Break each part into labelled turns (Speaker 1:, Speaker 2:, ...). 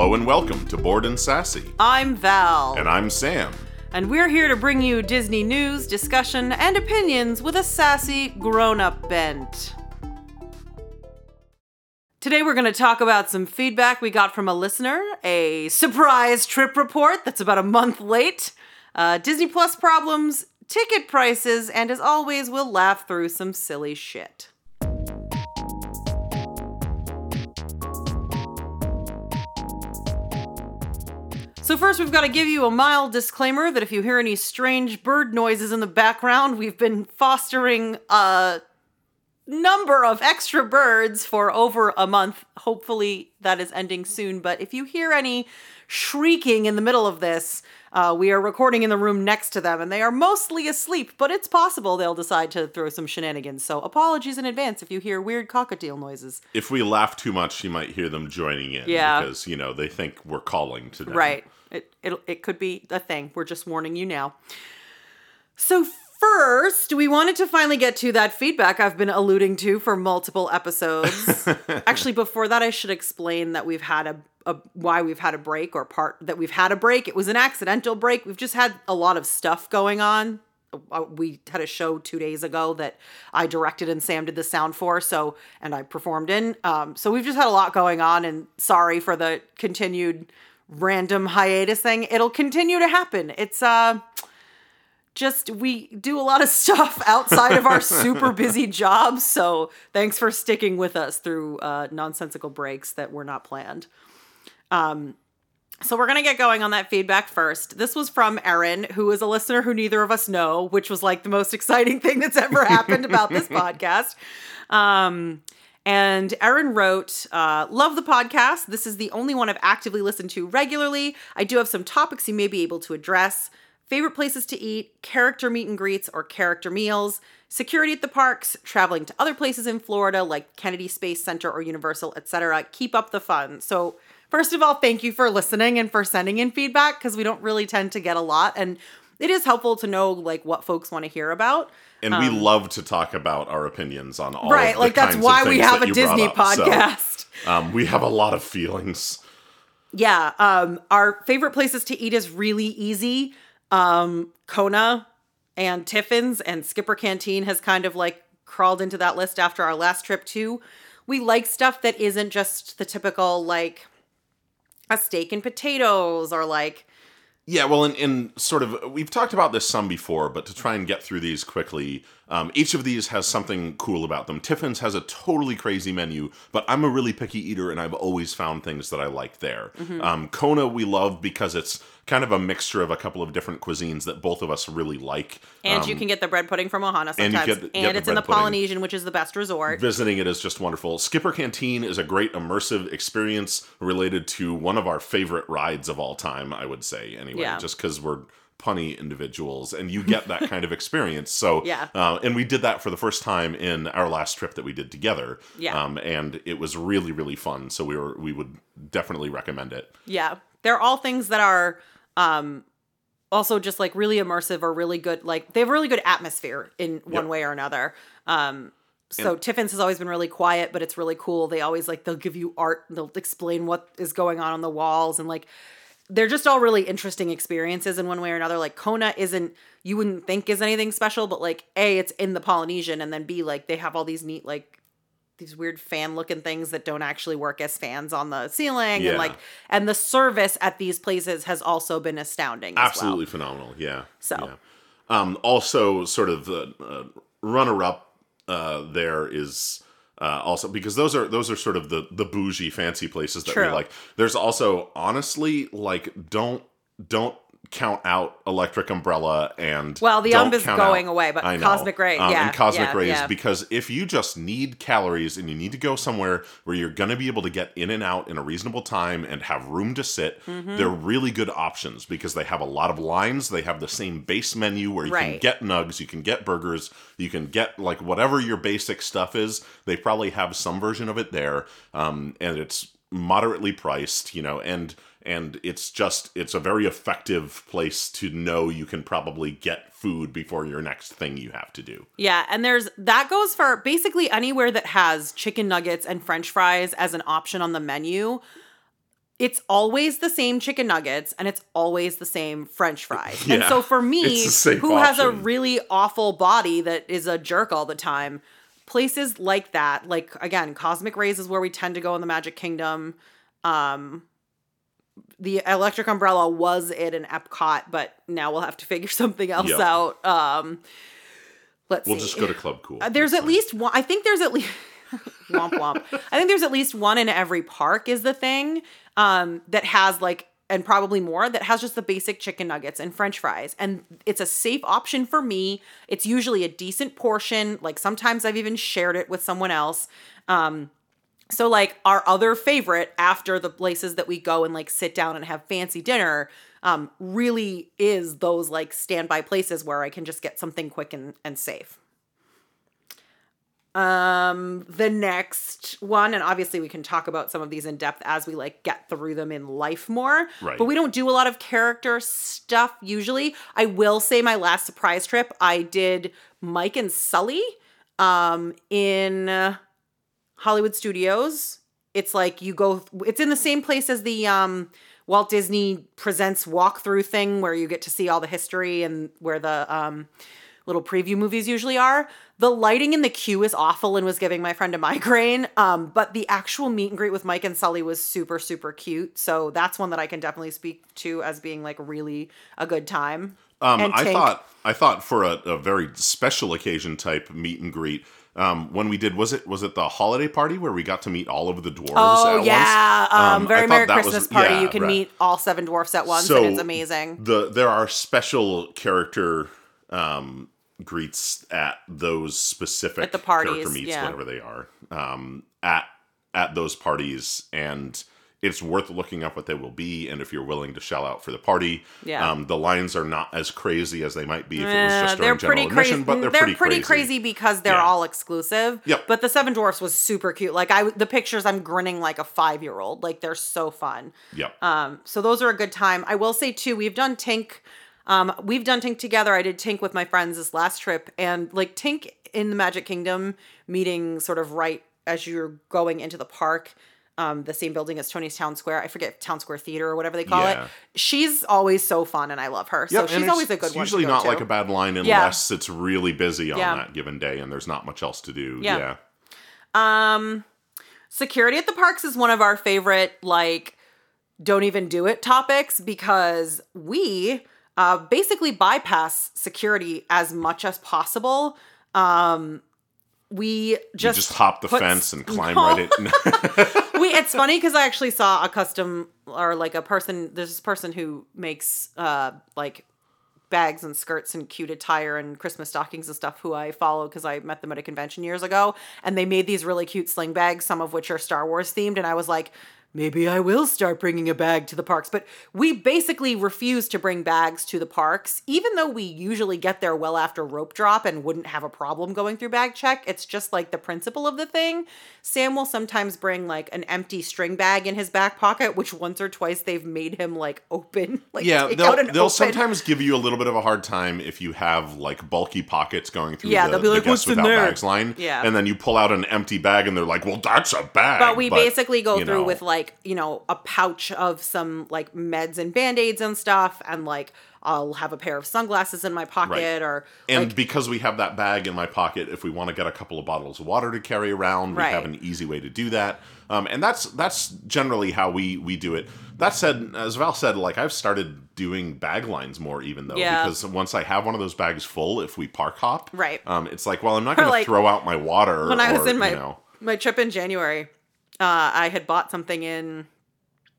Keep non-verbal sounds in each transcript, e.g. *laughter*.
Speaker 1: Hello and welcome to Bored and Sassy.
Speaker 2: I'm Val.
Speaker 1: And I'm Sam.
Speaker 2: And we're here to bring you Disney news, discussion, and opinions with a sassy, grown up bent. Today, we're going to talk about some feedback we got from a listener, a surprise trip report that's about a month late, uh, Disney Plus problems, ticket prices, and as always, we'll laugh through some silly shit. So, first, we've got to give you a mild disclaimer that if you hear any strange bird noises in the background, we've been fostering a number of extra birds for over a month. Hopefully, that is ending soon. But if you hear any shrieking in the middle of this, uh, we are recording in the room next to them and they are mostly asleep, but it's possible they'll decide to throw some shenanigans. So, apologies in advance if you hear weird cockatiel noises.
Speaker 1: If we laugh too much, you might hear them joining in.
Speaker 2: Yeah.
Speaker 1: Because, you know, they think we're calling to them.
Speaker 2: Right. It, it, it could be a thing. We're just warning you now. So, first, we wanted to finally get to that feedback I've been alluding to for multiple episodes. *laughs* Actually, before that, I should explain that we've had a, a why we've had a break or part that we've had a break. It was an accidental break. We've just had a lot of stuff going on. Uh, we had a show two days ago that I directed and Sam did the sound for. So, and I performed in. Um, so we've just had a lot going on. And sorry for the continued random hiatus thing. It'll continue to happen. It's uh just we do a lot of *laughs* stuff outside of our super busy *laughs* jobs. So thanks for sticking with us through uh, nonsensical breaks that were not planned. Um, so we're gonna get going on that feedback first. This was from Erin, who is a listener who neither of us know, which was like the most *laughs* exciting thing that's ever happened about this podcast. Um, and Erin wrote, uh, Love the podcast. This is the only one I've actively listened to regularly. I do have some topics you may be able to address favorite places to eat, character meet and greets or character meals, security at the parks, traveling to other places in Florida like Kennedy Space Center or Universal, etc. Keep up the fun. So, first of all, thank you for listening and for sending in feedback because we don't really tend to get a lot and it is helpful to know like what folks want to hear about.
Speaker 1: And um, we love to talk about our opinions on all
Speaker 2: right. like that's why we have a Disney podcast.
Speaker 1: So, um, we have a lot of feelings.
Speaker 2: Yeah. Um, our favorite places to eat is really easy. Um, Kona and Tiffin's and Skipper Canteen has kind of like crawled into that list after our last trip too. We like stuff that isn't just the typical like a steak and potatoes or like
Speaker 1: yeah, well, in, in sort of, we've talked about this some before, but to try and get through these quickly, um, each of these has something cool about them. Tiffin's has a totally crazy menu, but I'm a really picky eater, and I've always found things that I like there. Mm-hmm. Um, Kona we love because it's kind of a mixture of a couple of different cuisines that both of us really like.
Speaker 2: And um, you can get the bread pudding from Ohana sometimes. And, get, get and it's in the Polynesian, which is the best resort.
Speaker 1: Visiting it is just wonderful. Skipper Canteen is a great immersive experience related to one of our favorite rides of all time, I would say, anyway, yeah. just because we're punny individuals and you *laughs* get that kind of experience. So
Speaker 2: yeah.
Speaker 1: uh, and we did that for the first time in our last trip that we did together.
Speaker 2: Yeah.
Speaker 1: Um, and it was really really fun. So we were we would definitely recommend it.
Speaker 2: Yeah. They're all things that are um also just like really immersive or really good like they have a really good atmosphere in one yep. way or another. Um so and, Tiffin's has always been really quiet, but it's really cool. They always like they'll give you art, and they'll explain what is going on on the walls, and like they're just all really interesting experiences in one way or another. Like Kona isn't you wouldn't think is anything special, but like A, it's in the Polynesian, and then B, like they have all these neat like these weird fan looking things that don't actually work as fans on the ceiling yeah. and like and the service at these places has also been astounding
Speaker 1: absolutely
Speaker 2: well.
Speaker 1: phenomenal yeah
Speaker 2: so
Speaker 1: yeah. um also sort of the uh, runner up uh there is uh, also because those are those are sort of the the bougie fancy places that
Speaker 2: True.
Speaker 1: we like. There's also honestly like don't don't count out Electric Umbrella and
Speaker 2: well, the umb is going out, away, but Cosmic Ray, um, yeah,
Speaker 1: and Cosmic
Speaker 2: yeah,
Speaker 1: Rays
Speaker 2: yeah.
Speaker 1: because if you just need calories and you need to go somewhere where you're going to be able to get in and out in a reasonable time and have room to sit, mm-hmm. they're really good options because they have a lot of lines. They have the same base menu where you right. can get nugs, you can get burgers, you can get like whatever your basic stuff is. They probably have some version of it there, um, and it's moderately priced, you know, and and it's just it's a very effective place to know you can probably get food before your next thing you have to do.
Speaker 2: Yeah, and there's that goes for basically anywhere that has chicken nuggets and french fries as an option on the menu. it's always the same chicken nuggets and it's always the same french fries. *laughs* and so for me,
Speaker 1: it's the safe
Speaker 2: who has a really awful body that is a jerk all the time, places like that, like again, Cosmic Rays is where we tend to go in the Magic Kingdom. Um the electric umbrella was it in Epcot, but now we'll have to figure *laughs* something else
Speaker 1: Yep.
Speaker 2: out. Um let's
Speaker 1: We'll
Speaker 2: see.
Speaker 1: just go to Club Cool.
Speaker 2: Uh, there's at least one. I think there's at least *laughs* womp womp. I think there's at least one in every park is the thing um, that has like and probably more that has just the basic chicken nuggets and french fries and it's a safe option for me it's usually a decent portion like sometimes i've even shared it with someone else um, so like our other favorite after the places that we go and like sit down and have fancy dinner um, really is those like standby places where I can just get something quick and, and safe. Um, the next one, and obviously we can talk about some of these in depth as we like get through them in life more.
Speaker 1: Right.
Speaker 2: But we don't do a lot of character stuff usually. I will say my last surprise trip, I did Mike and Sully um in Hollywood Studios. It's like you go it's in the same place as the um Walt Disney presents walkthrough thing where you get to see all the history and where the um little preview movies usually are. The lighting in the queue is awful and was giving my friend a migraine. Um, but the actual meet and greet with Mike and Sully was super, super cute. So that's one that I can definitely speak to as being like really a good time.
Speaker 1: Um, I thought I thought for a, a very special occasion type meet and greet. Um, when we did was it was it the holiday party where we got to meet all of the dwarves?
Speaker 2: Oh
Speaker 1: at
Speaker 2: yeah,
Speaker 1: once?
Speaker 2: um,
Speaker 1: Um,
Speaker 2: very Merry
Speaker 1: that was-
Speaker 2: Christmas party.
Speaker 1: yeah,
Speaker 2: you can
Speaker 1: right.
Speaker 2: meet all seven dwarfs at once,
Speaker 1: So
Speaker 2: and it's amazing.
Speaker 1: The there are special character um, greets at those specific
Speaker 2: At the parties,
Speaker 1: character meets,
Speaker 2: yeah.
Speaker 1: whatever they are, um, at at those parties, and it's worth looking up what they will be. And if you're willing to shell out for the party,
Speaker 2: Yeah.
Speaker 1: um, the lines are not as crazy as they might be if it was just
Speaker 2: they're
Speaker 1: during general
Speaker 2: pretty
Speaker 1: admission,
Speaker 2: crazy.
Speaker 1: but they're, pretty,
Speaker 2: crazy. because they're
Speaker 1: Yeah.
Speaker 2: all exclusive.
Speaker 1: Yep.
Speaker 2: But the Seven Dwarfs was super cute. Like I, the pictures, I'm grinning like a five year old. Like they're so fun.
Speaker 1: Yep.
Speaker 2: Um, so those are a good time. I will say too, we've done Tink. Um, we've done Tink together. I did Tink with my friends this last trip, and like Tink in the Magic Kingdom, meeting sort of right as you're going into the park. Um, the same building as Tony's Town Square. I forget Town Square Theater or whatever they call
Speaker 1: Yeah.
Speaker 2: it. She's always so fun, and I love her. So
Speaker 1: Yep, and
Speaker 2: she's always a good
Speaker 1: it's
Speaker 2: one.
Speaker 1: Usually not
Speaker 2: to.
Speaker 1: like a bad line
Speaker 2: Yeah.
Speaker 1: unless it's really busy on
Speaker 2: Yeah.
Speaker 1: that given day and there's not much else to do.
Speaker 2: Yeah.
Speaker 1: yeah.
Speaker 2: Um, security at the parks is one of our favorite, like, don't even do it topics because we uh, basically bypass security as much as possible. Um, we
Speaker 1: You
Speaker 2: just
Speaker 1: just hop the
Speaker 2: put-
Speaker 1: fence and climb
Speaker 2: No.
Speaker 1: right in. *laughs* *laughs*
Speaker 2: we it's funny because I actually saw a custom or like a person. There's this person who makes uh like bags and skirts and cute attire and Christmas stockings and stuff. Who I follow because I met them at a convention years ago, and they made these really cute sling bags, some of which are Star Wars themed. And I was like. Maybe I will start bringing a bag to the parks. But we basically refuse to bring bags to the parks, even though we usually get there well after rope drop and wouldn't have a problem going through bag check. It's just like the principle of the thing. Sam will sometimes bring like an empty string bag in his back pocket, which once or twice they've made him like open. *laughs* Like
Speaker 1: yeah, they'll, they'll
Speaker 2: open.
Speaker 1: sometimes give you a little bit of a hard time if you have like bulky pockets going through
Speaker 2: Yeah,
Speaker 1: the,
Speaker 2: they'll be
Speaker 1: the
Speaker 2: like,
Speaker 1: guests
Speaker 2: "What's in
Speaker 1: without
Speaker 2: there?"
Speaker 1: bags line.
Speaker 2: Yeah.
Speaker 1: And then you pull out an empty bag and they're like, well, that's a bag.
Speaker 2: But we basically go through
Speaker 1: know,
Speaker 2: with like, you know, a pouch of some like meds and band-aids and stuff and like I'll have a pair of sunglasses in my pocket
Speaker 1: Right.
Speaker 2: or
Speaker 1: And
Speaker 2: like,
Speaker 1: because we have that bag in my pocket, if we want to get a couple of bottles of water to carry around, we have an easy way to do that. Um, and that's that's generally how we we do it. That said, as Val said, like I've started doing bag lines more even though
Speaker 2: Yeah.
Speaker 1: because once I have one of those bags full, if we park hop,
Speaker 2: Right.
Speaker 1: um, it's like, well, I'm not going to throw out my water.
Speaker 2: when I was
Speaker 1: or,
Speaker 2: in my
Speaker 1: you know,
Speaker 2: my trip in January, uh, I had bought something in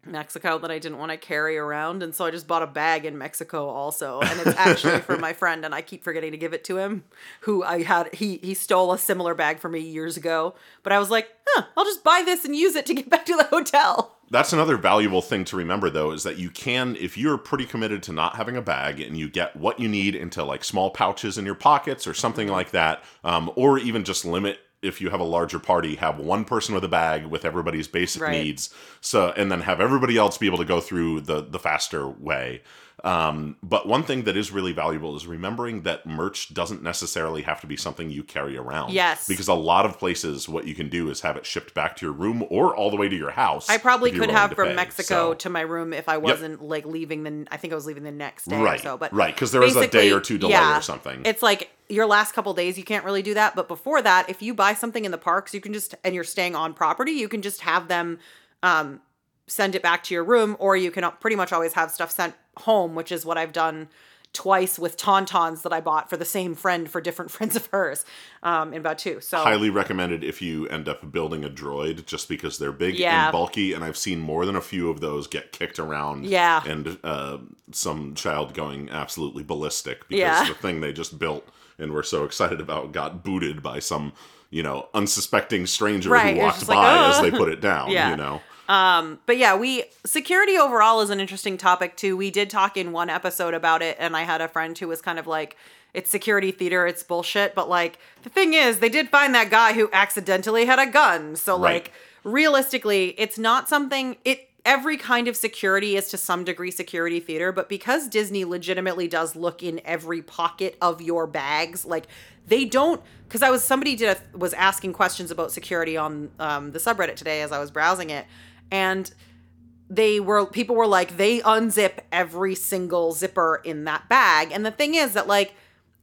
Speaker 2: Mexico that I didn't want to carry around, and so I just bought a bag in Mexico also, and it's actually for my *laughs* friend, and I keep forgetting to give it to him. Who I had he he stole a similar bag from me years ago, but I was like, huh, I'll just buy this and use it to get back to the hotel.
Speaker 1: That's another valuable thing to remember, though, is that you can, if you're pretty committed to not having a bag and you get what you need into like small pouches in your pockets or something like that, um, or even just limit if you have a larger party, have one person with a bag with everybody's basic
Speaker 2: Right.
Speaker 1: needs, so and then have everybody else be able to go through the the faster way. Um, but one thing that is really valuable is remembering that merch doesn't necessarily have to be something you carry around.
Speaker 2: Yes.
Speaker 1: Because a lot of places, what you can do is have it shipped back to your room or all the way to your house.
Speaker 2: I probably could have from
Speaker 1: pay.
Speaker 2: Mexico
Speaker 1: So-
Speaker 2: to my room if I wasn't like leaving the. I think I was leaving the next day
Speaker 1: right,
Speaker 2: or so. But
Speaker 1: right, because there was a day or two delay
Speaker 2: yeah,
Speaker 1: or something.
Speaker 2: It's like your last couple days you can't really do that, but before that, if you buy something in the parks, you can just and you're staying on property, you can just have them um, send it back to your room, or you can pretty much always have stuff sent home, which is what I've done twice with tauntauns that I bought for the same friend for different *laughs* friends of hers um, in about two. So
Speaker 1: highly recommended if you end up building a droid just because they're big
Speaker 2: Yeah.
Speaker 1: and bulky and i've seen more than a few of those get kicked around
Speaker 2: Yeah.
Speaker 1: and uh, some child going absolutely ballistic because
Speaker 2: Yeah.
Speaker 1: the thing they just built and were so excited about got booted by some you know unsuspecting stranger
Speaker 2: Right,
Speaker 1: who walked by
Speaker 2: like,
Speaker 1: as they put it down *laughs*
Speaker 2: Yeah.
Speaker 1: you know
Speaker 2: but yeah, we security overall is an interesting topic too. We did talk in one episode about it, and I had a friend who was kind of like, "It's security theater, it's bullshit." But like, the thing is, they did find that guy who accidentally had a gun. So
Speaker 1: Right.
Speaker 2: like, realistically, it's not something it. Every kind of security is to some degree security theater, but because Disney legitimately does look in every pocket of your bags, like they don't. Because I was somebody did a, was asking questions about security on um, the subreddit today as I was browsing it, and they were people were like they unzip every single zipper in that bag. And the thing is that like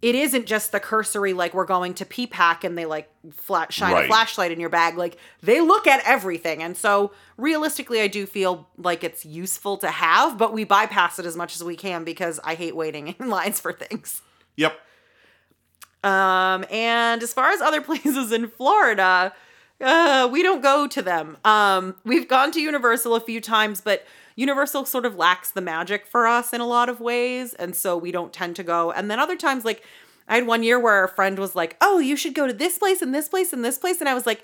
Speaker 2: it isn't just the cursory like we're going to p-pack and they like flat shine a flashlight in your bag. Like they look at everything. And so realistically i do feel like it's useful to have but we bypass it as much as we can because i hate waiting *laughs* in lines for things.
Speaker 1: Yep.
Speaker 2: Um, and as far as other *laughs* places in Florida, uh, we don't go to them. Um, we've gone to Universal a few times, but Universal sort of lacks the magic for us in a lot of ways, and so we don't tend to go. And then other times, like I had one year where a friend was like, "Oh, you should go to this place and this place and this place," and I was like.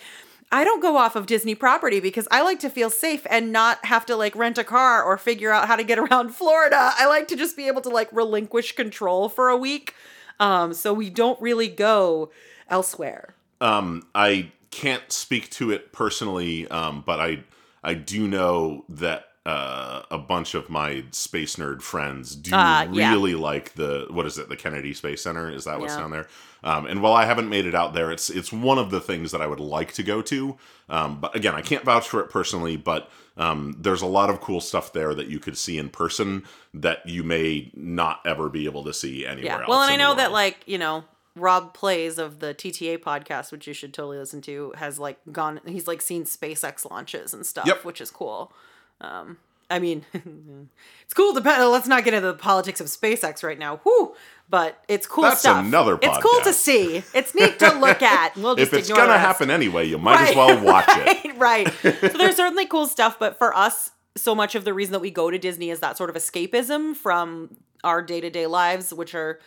Speaker 2: I don't go off of Disney property because I like to feel safe and not have to like rent a car or figure out how to get *laughs* around Florida. I like to just be able to like relinquish control for a week. Um, so we don't really go elsewhere.
Speaker 1: Um, I can't speak to it personally, um, but I I do know that uh, a bunch of my space nerd friends do
Speaker 2: Uh, yeah.
Speaker 1: really like the what is it the Kennedy Space Center? Is that what's
Speaker 2: Yeah.
Speaker 1: down there? Um, and while I haven't made it out there, it's it's one of the things that I would like to go to. Um, but again, I can't vouch for it personally, but um, there's a lot of cool stuff there that you could see in person that you may not ever be able to see anywhere
Speaker 2: Yeah.
Speaker 1: else.
Speaker 2: Well, and I know that like, you know, Rob Plays of the TTA podcast, which you should totally listen to, has like gone he's like seen SpaceX launches and stuff,
Speaker 1: Yep.
Speaker 2: which is cool. Um I mean, *laughs* it's cool. Depend. Let's not get into the politics of SpaceX right now. Whew. But it's cool
Speaker 1: That's
Speaker 2: stuff.
Speaker 1: another
Speaker 2: It's cool to see. It's neat to look *laughs* at. We'll just
Speaker 1: if it's gonna
Speaker 2: rest.
Speaker 1: happen anyway, you might
Speaker 2: Right.
Speaker 1: as well watch it. *laughs*
Speaker 2: right. So there's certainly cool stuff, but for us, so much of the reason that we go to Disney is that sort of escapism from our day to day lives, which are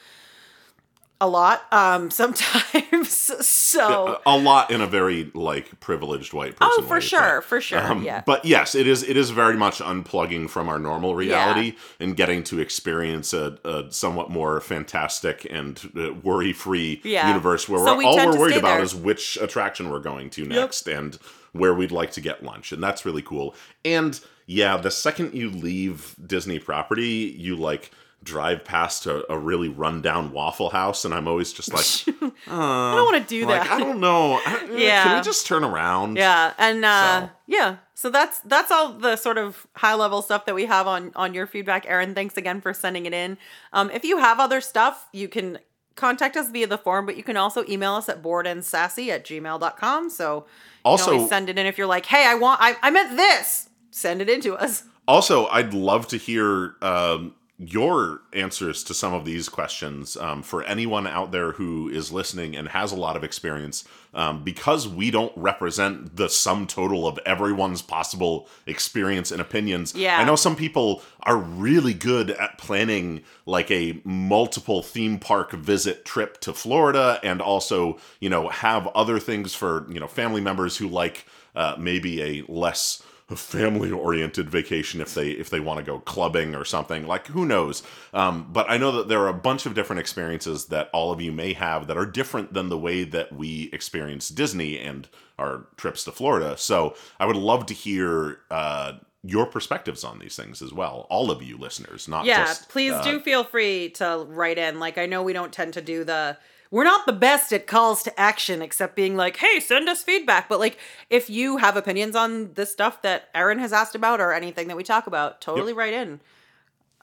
Speaker 2: a lot um *laughs* sometimes. so
Speaker 1: a lot in a very like privileged white person.
Speaker 2: oh, for
Speaker 1: way,
Speaker 2: sure,
Speaker 1: but,
Speaker 2: for sure,
Speaker 1: um,
Speaker 2: yeah.
Speaker 1: But yes, it is. It is very much unplugging from our normal reality and getting to experience a, a somewhat more fantastic and uh, worry-free
Speaker 2: Yeah.
Speaker 1: universe where
Speaker 2: So
Speaker 1: we're,
Speaker 2: we
Speaker 1: all we're worried about
Speaker 2: there.
Speaker 1: is which attraction we're going to next and where we'd like to get lunch, and that's really cool. And yeah, the second you leave Disney property, you like drive past a, a really rundown Waffle House, and I'm always just like. *laughs*
Speaker 2: I don't want to do
Speaker 1: Like
Speaker 2: that.
Speaker 1: I don't know. I- Can we just turn around?
Speaker 2: Yeah, and uh,
Speaker 1: So.
Speaker 2: yeah, so that's that's all the sort of high level stuff that we have on on your feedback. Erin, thanks again for sending it in. Um, if you have other stuff, you can contact us via the form, but you can also email us at boredandsassy at gmail.com. So
Speaker 1: Also-
Speaker 2: send it in if you're like, hey, I want, I, I meant this. Send it in to us.
Speaker 1: Also, I'd love to hear um, your answers to some of these questions um, for anyone out there who is listening and has a lot of experience. Um, because we don't represent the sum total of everyone's possible experience and opinions.
Speaker 2: Yeah.
Speaker 1: I know some people are really good at planning like a multiple theme park visit trip to Florida and also, you know, have other things for, you know, family members who like uh, maybe a less family oriented vacation if they if they want to go clubbing or something like who knows um, but i know that there are a bunch of different experiences that all of you may have that are different than the way that we experience disney and our trips to florida so i would love to hear uh, your perspectives on these things as well. All of you listeners, not
Speaker 2: yeah,
Speaker 1: just
Speaker 2: please
Speaker 1: uh,
Speaker 2: do feel free to write in. Like I know we don't tend to do the we're not the best at calls to action except being like, "Hey, send us feedback." But like if you have opinions on this stuff that Erin has asked about or anything that we talk about, totally write in.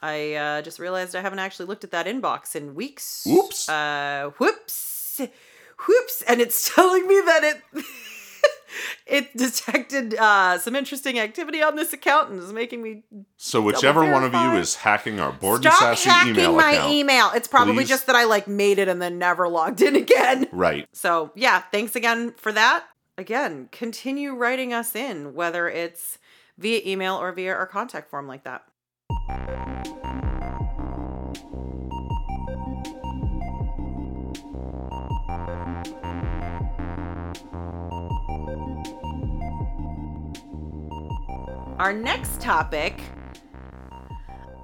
Speaker 2: I uh, just realized I haven't actually looked at that inbox in weeks.
Speaker 1: Whoops.
Speaker 2: Uh, whoops. Whoops. And it's *laughs* telling me that it it detected uh, some interesting activity on this account and is making me
Speaker 1: So whichever one of you is hacking our board
Speaker 2: stop
Speaker 1: and sassy
Speaker 2: hacking
Speaker 1: email
Speaker 2: my
Speaker 1: account,
Speaker 2: email. It's probably
Speaker 1: please-
Speaker 2: just that I like made it and then never logged in again. *laughs*
Speaker 1: right?
Speaker 2: So yeah, thanks again for that. Again, continue writing us in, whether it's via email or via our contact form like that. Our next topic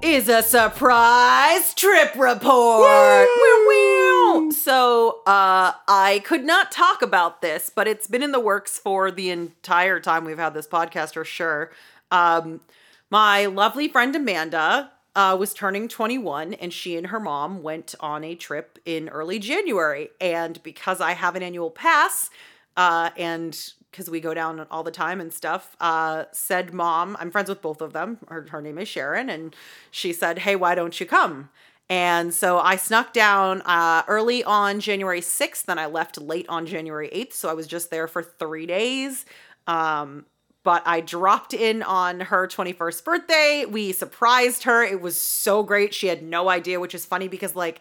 Speaker 2: is a surprise trip report. Woo, woo. So, uh, I could not talk about this, but it's been in the works for the entire time we've had this podcast, for sure. Um, my lovely friend Amanda uh, was turning 21, and she and her mom went on a trip in early January. And because I have an annual pass, uh, and because we go down all the time and stuff, uh, said mom, I'm friends with both of them. Her, her name is Sharon, and she said, Hey, why don't you come? And so I snuck down uh, early on January 6th, then I left late on January 8th. So I was just there for three days. Um, but I dropped in on her 21st birthday. We surprised her. It was so great. She had no idea, which is funny because, like,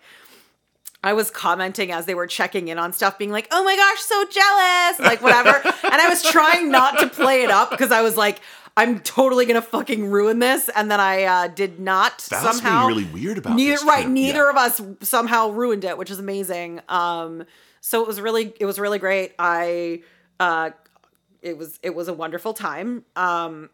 Speaker 2: I was commenting as they were checking in on stuff, being like, oh my gosh, so jealous, like whatever. *laughs* and I was trying not to play it up because I was like, I'm totally gonna fucking ruin this. And then I uh, did not
Speaker 1: That
Speaker 2: somehow.
Speaker 1: really weird about
Speaker 2: neither
Speaker 1: this
Speaker 2: right, neither
Speaker 1: yeah.
Speaker 2: of us somehow ruined it, which is amazing. Um, so it was really, it was really great. I, uh, it was, it was a wonderful time. Um,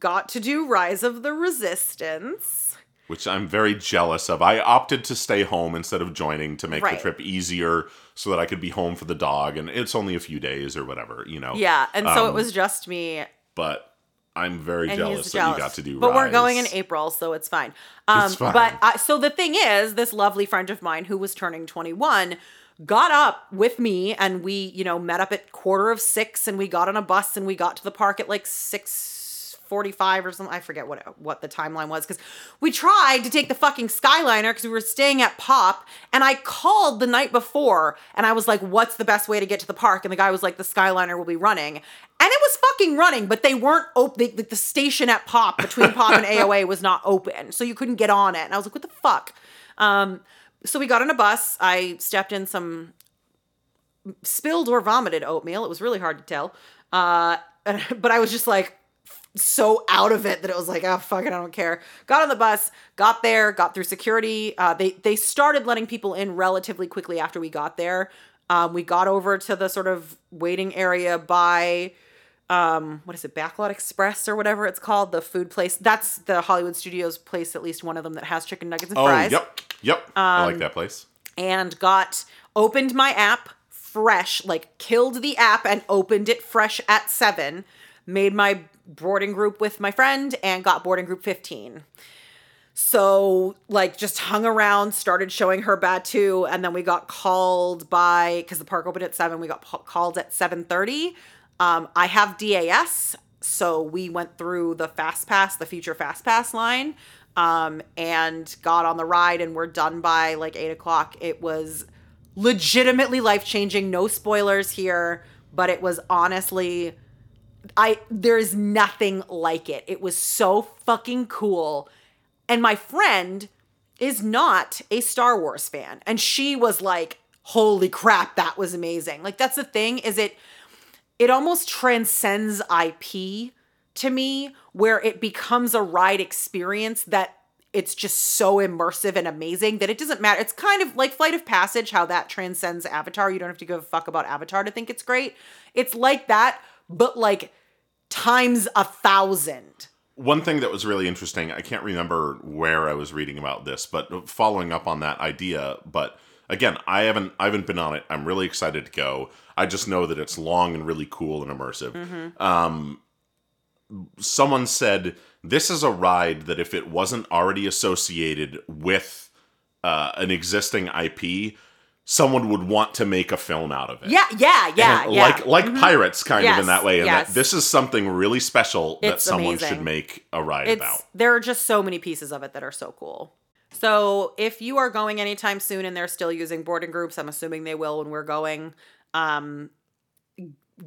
Speaker 2: got to do Rise of the Resistance.
Speaker 1: Which I'm very jealous of. I opted to stay home instead of joining to make
Speaker 2: Right.
Speaker 1: the trip easier so that I could be home for the dog and it's only a few days or whatever, you know.
Speaker 2: Yeah, and so it
Speaker 1: Um,
Speaker 2: was just me
Speaker 1: But I'm very jealous,
Speaker 2: he's
Speaker 1: that you got to do
Speaker 2: But we're going in April, so it's fine. Um,
Speaker 1: It's fine.
Speaker 2: But I, so the thing is, this lovely friend of mine who was turning 21 got up with me, and we, you know, met up at quarter of six, and we got on a bus, and we got to the park at like six. 45 or something. I forget what what the timeline was because we tried to take the fucking Skyliner because we were staying at Pop and I called the night before and I was like, what's the best way to get to the park? And the guy was like, the Skyliner will be running. And it was fucking running, but they weren't open. The, the station at Pop between *laughs* Pop and AOA was not open. So you couldn't get on it. And I was like, what the fuck? Um, so we got on a bus. I stepped in some spilled or vomited oatmeal. It was really hard to tell. Uh, *laughs* but I was just like so out of it that it was like, oh fuck it, I don't care. Got on the bus, got there, got through security. Uh, they they started letting people in relatively quickly after we got there. Um, we got over to the sort of waiting area by um what is it backlot express or whatever it's called the food place that's the hollywood studios place at least one of them that has chicken nuggets and
Speaker 1: Oh,
Speaker 2: fries
Speaker 1: yep. Yep. I
Speaker 2: Um,
Speaker 1: like that place.
Speaker 2: and got opened my app fresh, like killed the app and opened it fresh at seven, made my boarding group with my friend and got boarding group 15. So, like, just hung around, started showing her Batuu, and then we got called by because the park opened at seven. We got called at seven thirty. Um, I have DAS, so we went through the Fast Pass, the future Fast Pass line, um, and got on the ride, and we're done by like eight o'clock. It was legitimately life changing. No spoilers here, but it was honestly I there's nothing like it. It was so fucking cool. And my friend is not a Star Wars fan. And she was like, "Holy crap, that was amazing." Like that's the thing is it it almost transcends IP to me where it becomes a ride experience that it's just so immersive and amazing that it doesn't matter. It's kind of like Flight of Passage, how that transcends Avatar. You don't have to give a fuck about Avatar to think it's great. It's like that, but like times a thousand.
Speaker 1: One thing that was really interesting, I can't remember where I was reading about this, but following up on that idea, but again, I haven't I haven't been on it. I'm really excited to go. I just know that it's long and really cool and immersive. Um someone said this is a ride that if it wasn't already associated with uh, an existing IP, someone would want to make a film out of it.
Speaker 2: Yeah, yeah, yeah, yeah.
Speaker 1: Like like pirates, kind of in that way, and
Speaker 2: yes.
Speaker 1: that this is something really special that someone
Speaker 2: amazing.
Speaker 1: should make a ride
Speaker 2: it's
Speaker 1: about.
Speaker 2: there are just so many pieces of it that are so cool. So if you are going anytime soon and they're still using boarding groups, I'm assuming they will when we're going. Um,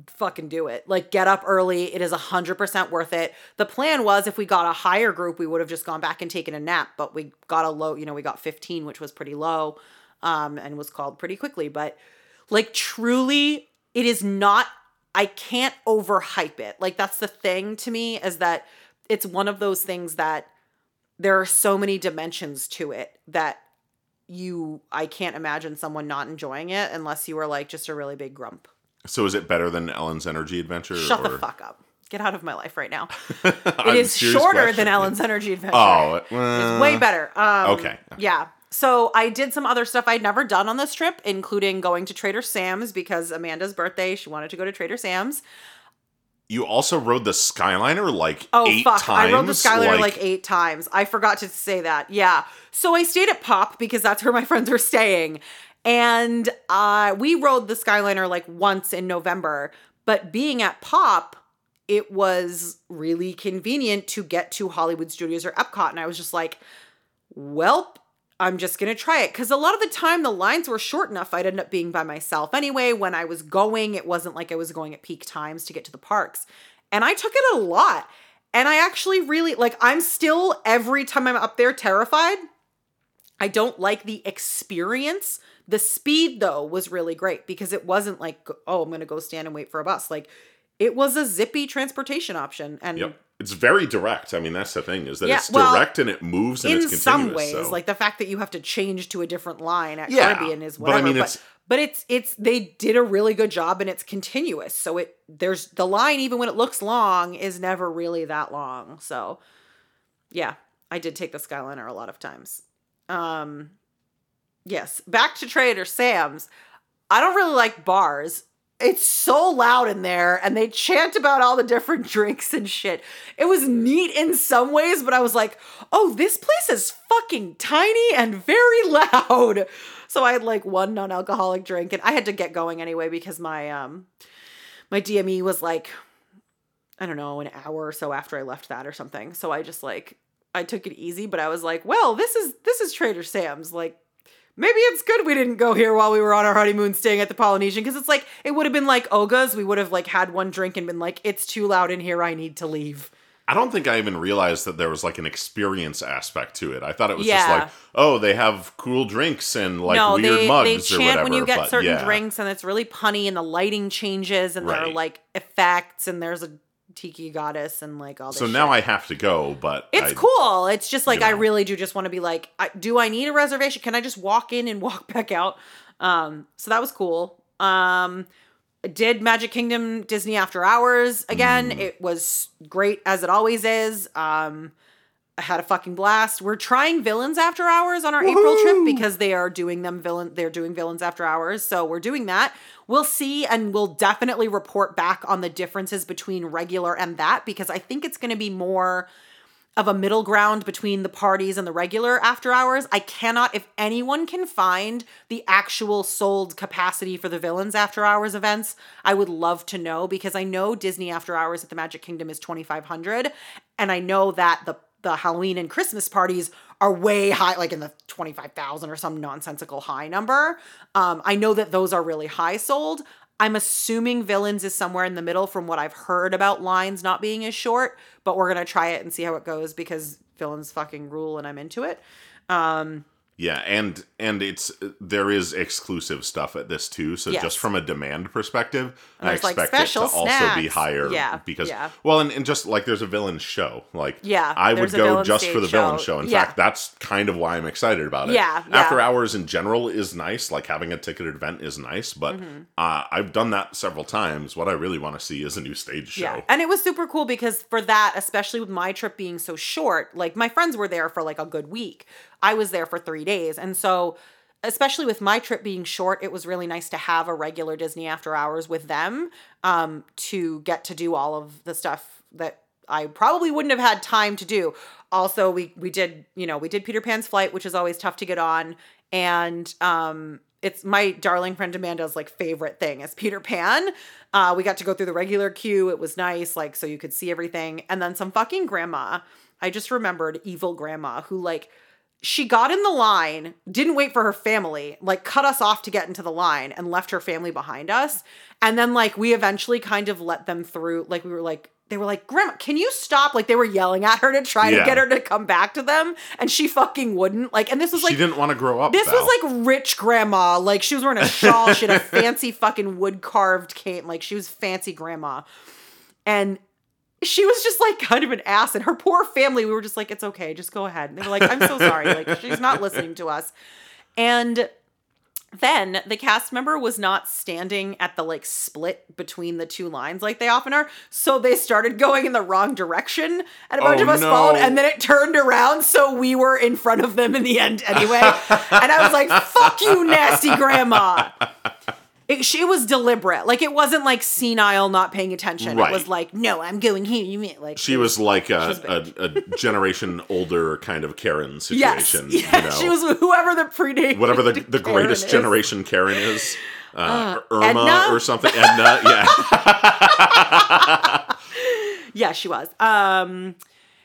Speaker 2: fucking do it. Like get up early. It is a hundred percent worth it. The plan was if we got a higher group, we would have just gone back and taken a nap. But we got a low. You know, we got 15, which was pretty low, um, and was called pretty quickly. But like truly, it is not. I can't overhype it. Like that's the thing to me is that it's one of those things that there are so many dimensions to it that you I can't imagine someone not enjoying it unless you were like just a really big grump.
Speaker 1: So is it better than Ellen's Energy Adventure?
Speaker 2: Shut the
Speaker 1: or-
Speaker 2: fuck up. Get out of my life right now. *laughs* It is shorter
Speaker 1: question.
Speaker 2: than Ellen's Energy Adventure.
Speaker 1: Oh,
Speaker 2: It's
Speaker 1: well,
Speaker 2: way better. Um,
Speaker 1: okay.
Speaker 2: Yeah. So I did some other stuff I'd never done on this trip, including going to Trader Sam's because Amanda's birthday. She wanted to go to Trader Sam's.
Speaker 1: You also rode the Skyliner like
Speaker 2: Oh
Speaker 1: eight
Speaker 2: fuck!
Speaker 1: times.
Speaker 2: I rode the Skyliner like, eight times. I forgot to say that. Yeah. So I stayed at Pop because that's where my *laughs* friends were staying, and uh, we rode the Skyliner like once in November. But being at Pop, it was really convenient to get to Hollywood Studios or Epcot, and I was just like, "Welp." I'm just gonna try it because a lot of the time the lines were short enough. I'd end up being by myself anyway. When I was going, it wasn't like I was going at peak times to get to the parks, and I took it a lot. And I actually really like. I'm still every time I'm up there terrified. I don't like the experience. The speed though was really great because it wasn't like oh I'm gonna go stand and wait for a bus. Like it was a zippy transportation option, and
Speaker 1: Yep. It's very direct. I mean, that's the thing is that
Speaker 2: Yeah,
Speaker 1: it's
Speaker 2: well,
Speaker 1: direct and it moves and
Speaker 2: in
Speaker 1: it's continuous.
Speaker 2: some ways
Speaker 1: so.
Speaker 2: like the fact that you have to change to a different line at
Speaker 1: Yeah,
Speaker 2: caribbean is
Speaker 1: but I
Speaker 2: whatever but
Speaker 1: mean,
Speaker 2: but,
Speaker 1: it's-
Speaker 2: it's it's they did a really good job and it's continuous so it there's the line even when it looks long is never really that long so yeah i did take the skyliner a lot of times um yes back to trader sam's i don't really like bars it's so loud in there and they chant about all the different *laughs* drinks and shit. It was neat in some ways, but I was like, oh, this place is fucking tiny and very *laughs* loud. So I had like one non-alcoholic drink and I had to get going anyway because my um my DME was like I don't know, an hour or so after I left that or something. So I just like I took it easy, but I was like, well, this is this is Trader Sam's. Like maybe it's good we didn't go here while we were on our honeymoon staying at the Polynesian because it's like it would have been like Oga's. We would have like had one drink and been like, it's too loud in here. I need to leave.
Speaker 1: I don't think I even realized that there was like an experience aspect to it. I thought it was
Speaker 2: Yeah.
Speaker 1: just like, oh, they have cool drinks and like
Speaker 2: no,
Speaker 1: weird
Speaker 2: they they
Speaker 1: mugs or
Speaker 2: chant
Speaker 1: whatever.
Speaker 2: when you get certain
Speaker 1: yeah.
Speaker 2: drinks and it's really punny and the lighting changes and there are like effects and there's a tiki goddess and like all this.
Speaker 1: So
Speaker 2: shit.
Speaker 1: now I have to go, but
Speaker 2: It's
Speaker 1: I,
Speaker 2: cool. It's just like
Speaker 1: you
Speaker 2: I really do just want to be like, I, do I need a reservation? Can I just walk in and *laughs* walk back out? Um, so that was cool. Um, did Magic Kingdom Disney After Hours again.
Speaker 1: Mm.
Speaker 2: It was great as it always is. Um, I had a fucking blast. We're trying Villains After Hours on our April trip because they are doing them villain. They're doing Villains After Hours, so we're doing that. We'll see, and we'll definitely report back on the differences between regular and that because I think it's going to be more of a middle ground between the parties and the regular after hours. I cannot, if anyone can find the actual sold capacity for the villains after hours events, I would love to know because I know Disney after hours at the Magic Kingdom is 2500 and I know that the the Halloween and Christmas parties are way high, like in the 25,000 or some nonsensical high number. Um, I know that those are really high sold. I'm assuming Villains is somewhere in the middle from what I've heard about lines not being as short, but we're going to try it and see how it goes because Villains fucking rule and I'm into it. Um,
Speaker 1: Yeah, and and it's there is exclusive stuff at this too. So
Speaker 2: Yes.
Speaker 1: just from a demand perspective,
Speaker 2: And
Speaker 1: I
Speaker 2: there's, like,
Speaker 1: expect it to
Speaker 2: special
Speaker 1: also be higher.
Speaker 2: Yeah,
Speaker 1: because
Speaker 2: yeah.
Speaker 1: well, and, and just like there's a villain show, like
Speaker 2: Yeah,
Speaker 1: I would go just for the
Speaker 2: stage
Speaker 1: villain
Speaker 2: show.
Speaker 1: show. In
Speaker 2: Yeah.
Speaker 1: fact, that's kind of why I'm excited about it.
Speaker 2: Yeah, yeah.
Speaker 1: After hours in general is nice. Like having a ticketed event is nice, but
Speaker 2: Mm-hmm.
Speaker 1: uh, I've done that several times. What I really want to see is a new stage show.
Speaker 2: Yeah. And it was super cool because for that, especially with my trip being so short, like my friends were there for like a good week. I was there for three days. And so, especially with my trip being short, it was really nice to have a regular Disney after hours with them um, to get to do all of the stuff that I probably wouldn't have had time to do. Also, we we did, you know, we did Peter Pan's flight, which is always tough to get on. And um it's my darling friend Amanda's like favorite thing is Peter Pan. Uh, we got to go through the regular queue. It was nice, like so you could see everything. And then some fucking grandma. I just remembered evil grandma who like she got in the line, didn't wait for her family, like cut us off to get into the line and left her family behind us. And then like we eventually kind of let them through. Like we were like, they were like, Grandma, can you stop? Like they were yelling at her to try
Speaker 1: Yeah.
Speaker 2: to get her to come back to them. And she fucking wouldn't. Like, and this was like
Speaker 1: she didn't want to grow up.
Speaker 2: this was like rich grandma. Like she was wearing a shawl. she had a *laughs* fancy fucking wood carved cane. Like she was fancy grandma. And she was just like kind of an ass. And her poor family, we were just like, it's okay, just go ahead. And they were like, I'm so sorry. Like she's not listening to us. And then the cast member was not standing at the like split between the two lines like they often are. So they started going in the wrong direction and a bunch
Speaker 1: Oh,
Speaker 2: of us
Speaker 1: no.
Speaker 2: followed and then it turned around so we were in front of them in the end anyway. *laughs* and I was like, fuck you, nasty grandma. It, she was deliberate. Like it wasn't like senile not paying attention.
Speaker 1: Right.
Speaker 2: It was like, no, I'm going here. You mean like
Speaker 1: She was like a, a, a generation *laughs* older kind of Karen
Speaker 2: Yes,
Speaker 1: situation.
Speaker 2: yeah,
Speaker 1: you know?
Speaker 2: she was whoever the predate
Speaker 1: whatever the, the
Speaker 2: Karen
Speaker 1: greatest
Speaker 2: is.
Speaker 1: generation Karen is. Uh, Irma
Speaker 2: Edna?
Speaker 1: or something. *laughs* Edna, yeah. *laughs*
Speaker 2: Yeah, she was. Um,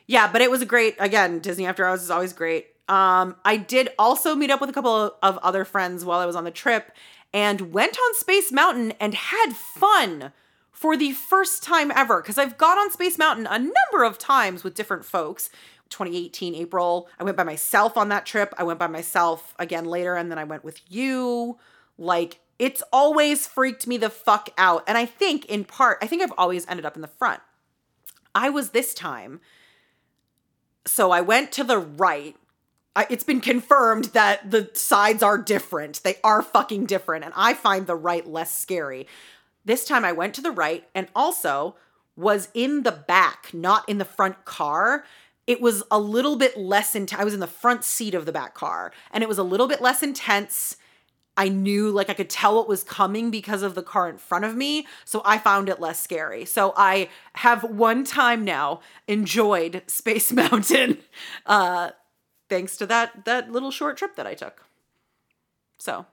Speaker 2: yeah, but it was a great. Again, Disney After Hours is always great. Um, I did also meet up with a couple of other friends while I was on the trip, and went on Space Mountain and had fun for the first time ever. Because I've gone on Space Mountain a number of times with different folks. 2018 April, I went by myself on that trip. I went by myself again later, and then I went with you. Like it's always freaked me the fuck out, and I think in part, I think I've always ended up in the front. I was this time. So I went to the right. I, it's been confirmed that the sides are different. They are fucking different. And I find the right less scary. This time I went to the right and also was in the back, not in the front car. It was a little bit less intense. I was in the front seat of the back car and it was a little bit less intense. I knew like I could tell what was coming because of the car in front of me, so I found it less scary. So I have one time now enjoyed Space *laughs* Mountain uh thanks to that that little short trip that I took. So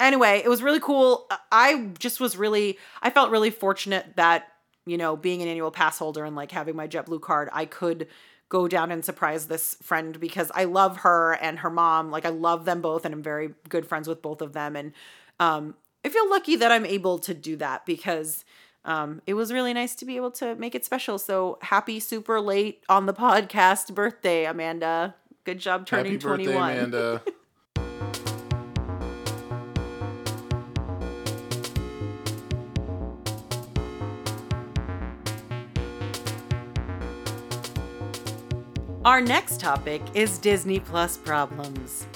Speaker 2: anyway, it was really cool. I just was really I felt really fortunate that, you know, being an annual pass holder and like having my JetBlue card, I could go down and surprise this friend because I love her and her mom. Like I love them both and I'm very good friends with both of them and um I feel lucky that I'm able to do that because um, it was really nice to be able to make it special. So happy super late on the *laughs* podcast birthday, Amanda. Good job turning
Speaker 1: Happy birthday,
Speaker 2: 21.
Speaker 1: Amanda. *laughs*
Speaker 2: Our next topic is Disney Plus problems.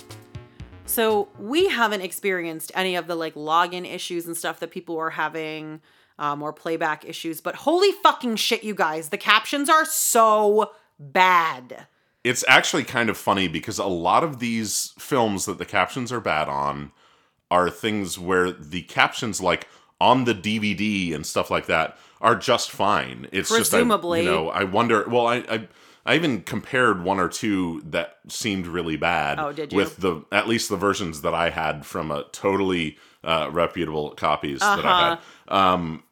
Speaker 2: So we haven't experienced any of the like login issues and stuff that people were having, um, or playback issues. But holy fucking shit, you guys, the captions are so bad.
Speaker 1: It's actually kind of funny because a lot of these films that the captions are bad on are things where the captions like on the DVD and stuff like that are just fine. It's
Speaker 2: Presumably.
Speaker 1: just I, you know I wonder. Well, I, I I even compared one or two that seemed really bad.
Speaker 2: Oh, did you?
Speaker 1: With the at least the versions that I had from a totally uh, reputable copies that I had.
Speaker 2: Uh-huh.
Speaker 1: Um,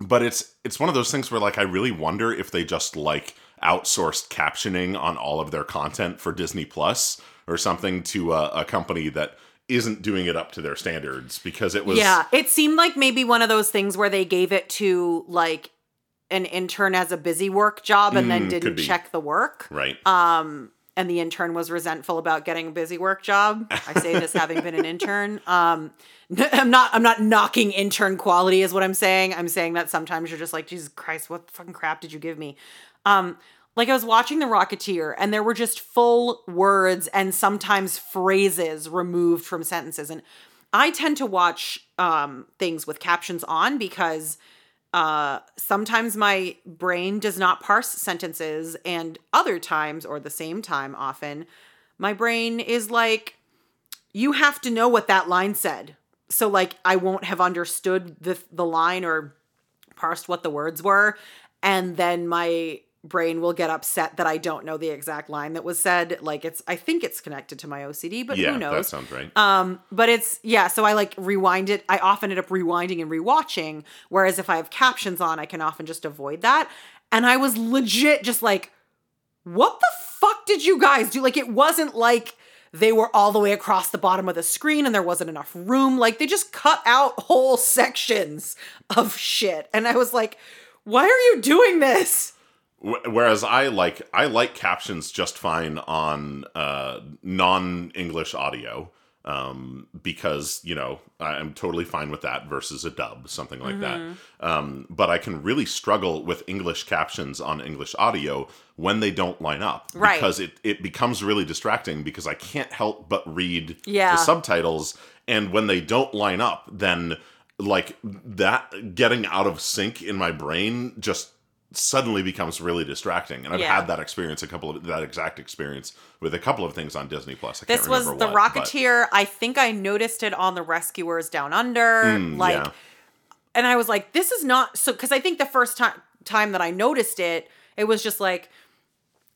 Speaker 1: but it's it's one of those things where like I really wonder if they just like outsourced captioning on all of their content for Disney Plus or something to a, a company that isn't doing it up to their standards because it was
Speaker 2: yeah, it seemed like maybe one of those things where they gave it to like an intern as a busy work job and then
Speaker 1: Mm, could
Speaker 2: didn't check the work.
Speaker 1: right.
Speaker 2: Um, and the intern was resentful about getting a busy work job. I say this having been an *laughs* intern. Um, I'm not. I'm not knocking intern quality, is what I'm saying. I'm saying that sometimes you're just like, Jesus Christ, what fucking crap did you give me? Um, like I was watching The Rocketeer, and there were just full words and sometimes phrases removed from sentences. And I tend to watch um, things with captions on because uh sometimes my brain does not parse sentences and other times or the same time often my brain is like you have to know what that line said so like i won't have understood the the line or parsed what the words were and then my brain will get upset that I don't know the exact line that was said. Like it's I think it's connected to my OCD, but
Speaker 1: yeah,
Speaker 2: who knows?
Speaker 1: that sounds right.
Speaker 2: Um, but it's yeah, so I like rewind it. I often end up rewinding and rewatching. Whereas if I have captions on, I can often just avoid that. And I was legit just like, what the fuck did you guys do? Like it wasn't like they were all the way across the bottom of the screen and there wasn't enough room. Like they just cut out whole *laughs* sections of shit. And I was like, why are you doing this?
Speaker 1: Wh- Whereas I like I like captions just fine on uh, non-English audio um, because you know I'm totally fine with that versus a dub, something like that. Um, but I can really struggle with English captions on English audio when they don't line up
Speaker 2: Right.
Speaker 1: because it it becomes really distracting because I can't help but read
Speaker 2: Yeah.
Speaker 1: the subtitles, and when they don't line up, then like that getting out of sync in my brain just suddenly becomes really distracting and i've
Speaker 2: Yeah.
Speaker 1: had that experience a couple of that exact experience with a couple of things on disney plus I
Speaker 2: This was
Speaker 1: remember
Speaker 2: the
Speaker 1: what, but-
Speaker 2: Rocketeer. I think I noticed it on the Rescuers Down Under.
Speaker 1: Mm,
Speaker 2: like
Speaker 1: yeah.
Speaker 2: and I was like, this is not so because I think the first time time that I noticed it, it was just like,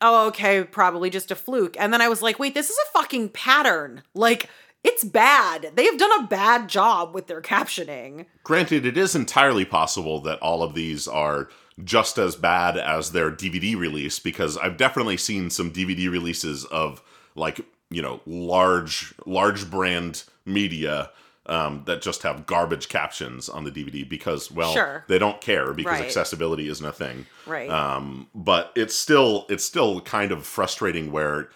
Speaker 2: oh, okay, probably just a fluke. And then I was like, wait, this is a fucking pattern. Like, it's bad. They have done a bad job with their captioning.
Speaker 1: granted it is entirely possible that all of these are just as bad as their dvd release because i've definitely seen some dvd releases of like you know large large brand media um, that just have garbage captions on the dvd because well
Speaker 2: Sure.
Speaker 1: they don't care because
Speaker 2: Right.
Speaker 1: accessibility isn't a thing
Speaker 2: Right.
Speaker 1: um, but it's still it's still kind of frustrating where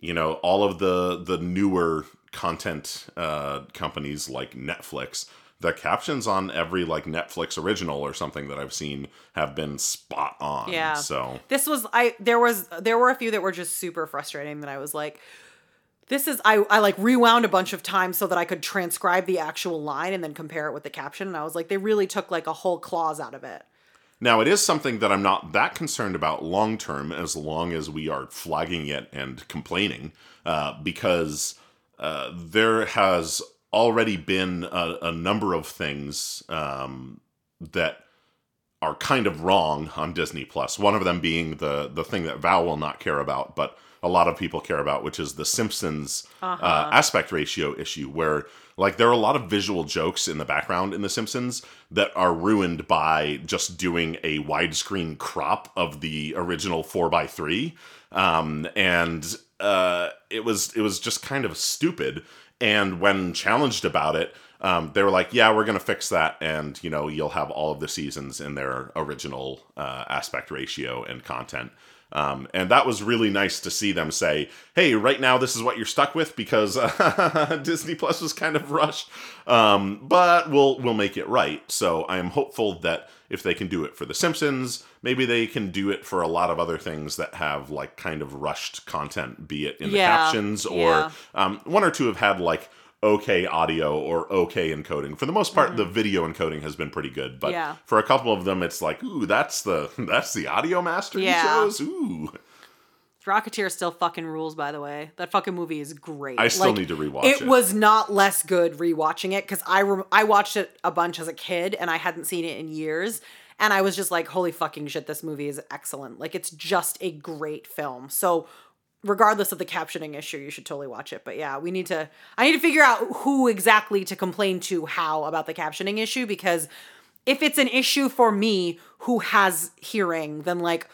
Speaker 1: you know all of the the newer content uh, companies like Netflix the captions on every like Netflix original or something that I've seen have been spot on
Speaker 2: Yeah.
Speaker 1: so
Speaker 2: this was I there was there were a few that were just super frustrating that I was like this is I I like rewound a bunch of times so that I could transcribe the actual line and then compare it with the caption and I was like they really took like a whole clause out of it.
Speaker 1: Now, it is something that I'm not that concerned about long term as long as we are flagging it and complaining, uh, because uh, there has already been a, a number of things um, that are kind of wrong on Disney Plus. One of them being the the thing that Val will not care about, but a lot of people care about, which is the Simpsons uh aspect ratio issue, where like there are a lot of visual jokes in the background in The Simpsons that are ruined by just doing a widescreen crop of the original four x three, um, and uh, it was it was just kind of stupid. And when challenged about it, um, they were like, "Yeah, we're gonna fix that, and you know, you'll have all of the seasons in their original uh, aspect ratio and content." Um, and that was really nice to see them say, "Hey, right now this is what you're stuck with because uh, *laughs* Disney Plus was kind of rushed, um, but we'll we'll make it right." So I am hopeful that if they can do it for The Simpsons, maybe they can do it for a lot of other things that have like kind of rushed content, be it in the captions or
Speaker 2: yeah.
Speaker 1: um, one or two have had like okay audio or okay encoding. For the most part, the video encoding has been pretty good, but
Speaker 2: Mm-hmm. Yeah.
Speaker 1: for a couple of them, it's like, ooh, that's the *laughs* that's the audio master
Speaker 2: Yeah.
Speaker 1: he chose. Ooh,
Speaker 2: Rocketeer still fucking rules, by the way. That fucking movie is great.
Speaker 1: I still
Speaker 2: Like,
Speaker 1: need to rewatch
Speaker 2: it.
Speaker 1: it.
Speaker 2: was not less good rewatching it because I rem- I watched it a bunch as a kid and I hadn't seen it in years, and I was just like, holy fucking shit, this movie is excellent. Like it's just a great film. So regardless of the captioning issue, you should totally watch it. But yeah, we need to. I need to figure out who exactly to complain to how about the captioning issue because if it's an issue for me who has hearing, then like